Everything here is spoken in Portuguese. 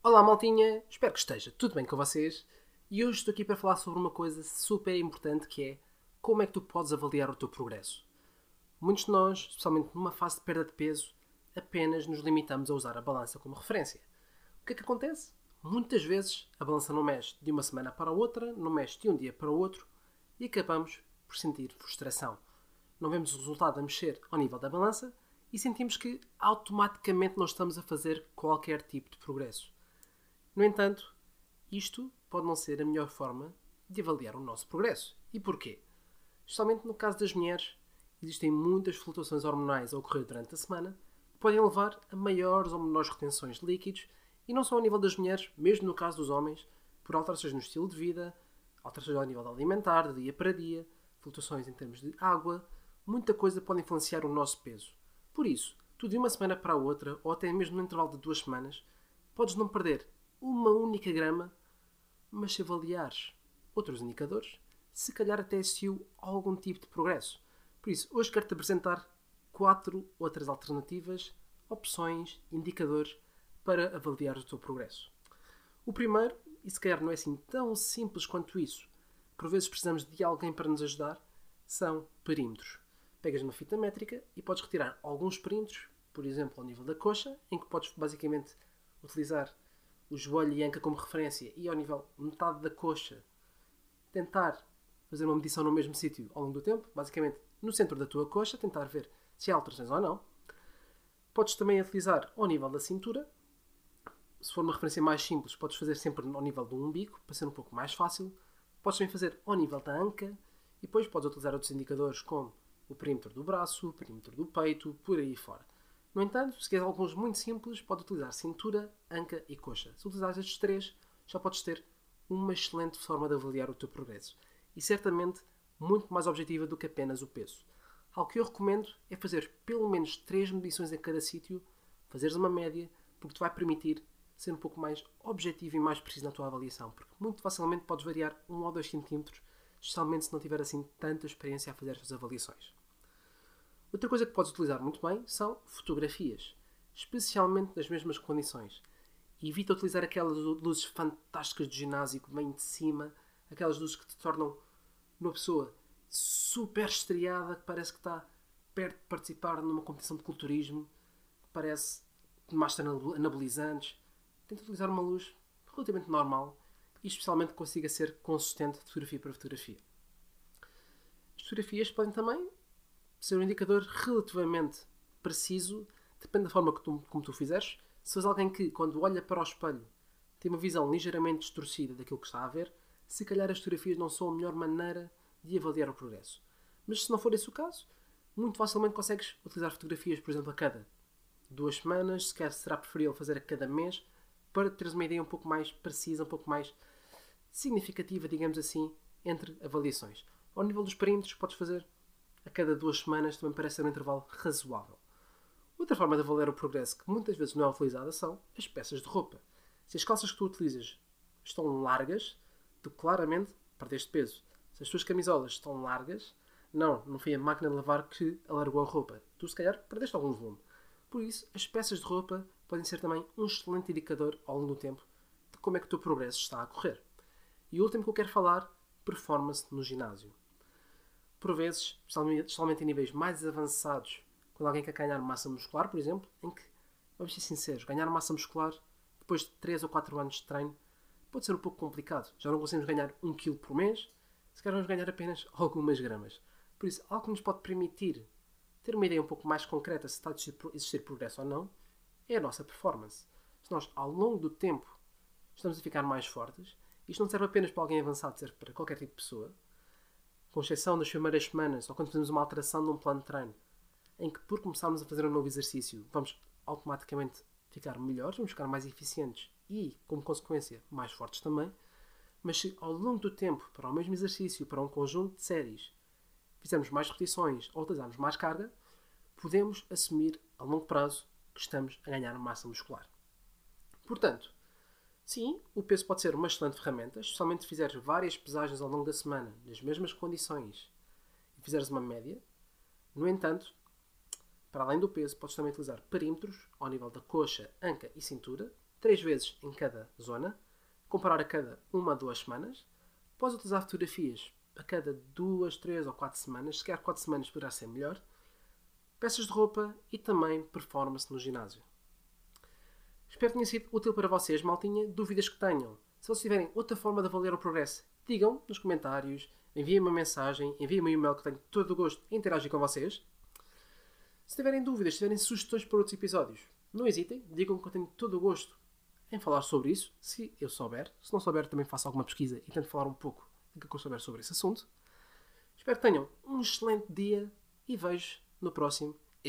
Olá, maltinha! Espero que esteja tudo bem com vocês. E hoje estou aqui para falar sobre uma coisa super importante que é como é que tu podes avaliar o teu progresso. Muitos de nós, especialmente numa fase de perda de peso, apenas nos limitamos a usar a balança como referência. O que é que acontece? Muitas vezes a balança não mexe de uma semana para a outra, não mexe de um dia para o outro e acabamos por sentir frustração. Não vemos o resultado a mexer ao nível da balança e sentimos que automaticamente não estamos a fazer qualquer tipo de progresso. No entanto, isto pode não ser a melhor forma de avaliar o nosso progresso. E porquê? Especialmente no caso das mulheres, existem muitas flutuações hormonais a ocorrer durante a semana que podem levar a maiores ou menores retenções de líquidos e não só ao nível das mulheres, mesmo no caso dos homens, por alterações no estilo de vida, alterações ao nível alimentar, de dia para dia, flutuações em termos de água, muita coisa pode influenciar o nosso peso. Por isso, tu de uma semana para a outra, ou até mesmo no intervalo de duas semanas, podes não perder uma única grama, mas se avaliares outros indicadores, se calhar até existiu algum tipo de progresso. Por isso, hoje quero-te apresentar quatro outras alternativas, opções, indicadores para avaliar o teu progresso. O primeiro, e se calhar não é assim tão simples quanto isso, por vezes precisamos de alguém para nos ajudar, são perímetros. Pegas uma fita métrica e podes retirar alguns perímetros, por exemplo, ao nível da coxa, em que podes basicamente utilizar o joelho e a anca como referência e ao nível metade da coxa tentar fazer uma medição no mesmo sítio ao longo do tempo, basicamente no centro da tua coxa, tentar ver se há alterações ou não. Podes também utilizar ao nível da cintura. Se for uma referência mais simples, podes fazer sempre ao nível do umbigo, para ser um pouco mais fácil. Podes também fazer ao nível da anca e depois podes utilizar outros indicadores como o perímetro do braço, o perímetro do peito, por aí fora. No entanto, se queres alguns muito simples, pode utilizar cintura, anca e coxa. Se utilizares estes três, já podes ter uma excelente forma de avaliar o teu progresso. E certamente muito mais objetiva do que apenas o peso. Algo que eu recomendo é fazer pelo menos três medições em cada sítio, fazeres uma média, porque te vai permitir ser um pouco mais objetivo e mais preciso na tua avaliação, porque muito facilmente podes variar 1 ou 2 centímetros, especialmente se não tiver assim tanta experiência a fazer estas avaliações. Outra coisa que podes utilizar muito bem são fotografias, especialmente nas mesmas condições. Evita utilizar aquelas luzes fantásticas de ginásio que vêm de cima, aquelas luzes que te tornam uma pessoa super estreada, que parece que está perto de participar numa competição de culturismo, que parece mais anabolizantes. Tenta utilizar uma luz relativamente normal e especialmente que consiga ser consistente de fotografia para fotografia. As fotografias podem também ser um indicador relativamente preciso, depende da forma que tu, como tu fizeres. Se fores alguém que, quando olha para o espelho, tem uma visão ligeiramente distorcida daquilo que está a ver, se calhar as fotografias não são a melhor maneira de avaliar o progresso. Mas se não for esse o caso, muito facilmente consegues utilizar fotografias, por exemplo, a cada duas semanas, se quer será preferível fazer a cada mês, para teres uma ideia um pouco mais precisa, um pouco mais significativa, digamos assim, entre avaliações. Ao nível dos perímetros, podes fazer a cada duas semanas também parece ser um intervalo razoável. Outra forma de avaliar o progresso que muitas vezes não é utilizada são as peças de roupa. Se as calças que tu utilizas estão largas, tu claramente perdeste peso. Se as tuas camisolas estão largas, não, não foi a máquina de lavar que alargou a roupa. Tu, se calhar, perdeste algum volume. Por isso, as peças de roupa podem ser também um excelente indicador ao longo do tempo de como é que o teu progresso está a correr. E o último que eu quero falar, performance no ginásio por vezes, especialmente em níveis mais avançados, quando alguém quer ganhar massa muscular, por exemplo, em que, vamos ser sinceros, ganhar massa muscular depois de 3 ou 4 anos de treino pode ser um pouco complicado. Já não conseguimos ganhar 1 kg por mês, se calhar vamos ganhar apenas algumas gramas. Por isso, algo que nos pode permitir ter uma ideia um pouco mais concreta se está a existir progresso ou não, é a nossa performance. Se nós, ao longo do tempo, estamos a ficar mais fortes, isto não serve apenas para alguém avançado, serve para qualquer tipo de pessoa, com exceção das primeiras semanas ou quando fazemos uma alteração num plano de treino, em que por começarmos a fazer um novo exercício vamos automaticamente ficar melhores, vamos ficar mais eficientes e, como consequência, mais fortes também. Mas se ao longo do tempo, para o mesmo exercício, para um conjunto de séries, fizermos mais repetições ou utilizarmos mais carga, podemos assumir a longo prazo que estamos a ganhar massa muscular. Portanto, Sim, o peso pode ser uma excelente ferramenta, especialmente se fizeres várias pesagens ao longo da semana, nas mesmas condições, e fizeres uma média. No entanto, para além do peso, podes também utilizar perímetros ao nível da coxa, anca e cintura, três vezes em cada zona, comparar a cada uma a duas semanas. Podes utilizar fotografias a cada duas, três ou quatro semanas. Se quer quatro semanas poderá ser melhor. Peças de roupa e também performance no ginásio. Espero que tenha sido útil para vocês, maltinha. Dúvidas que tenham. Se vocês tiverem outra forma de avaliar o progresso, digam nos comentários, enviem uma mensagem, enviem um e-mail que tenho todo o gosto em interagir com vocês. Se tiverem dúvidas, se tiverem sugestões para outros episódios, não hesitem, digam que eu tenho todo o gosto em falar sobre isso, se eu souber. Se não souber, também faço alguma pesquisa e tento falar um pouco do que eu souber sobre esse assunto. Espero que tenham um excelente dia e vejo no próximo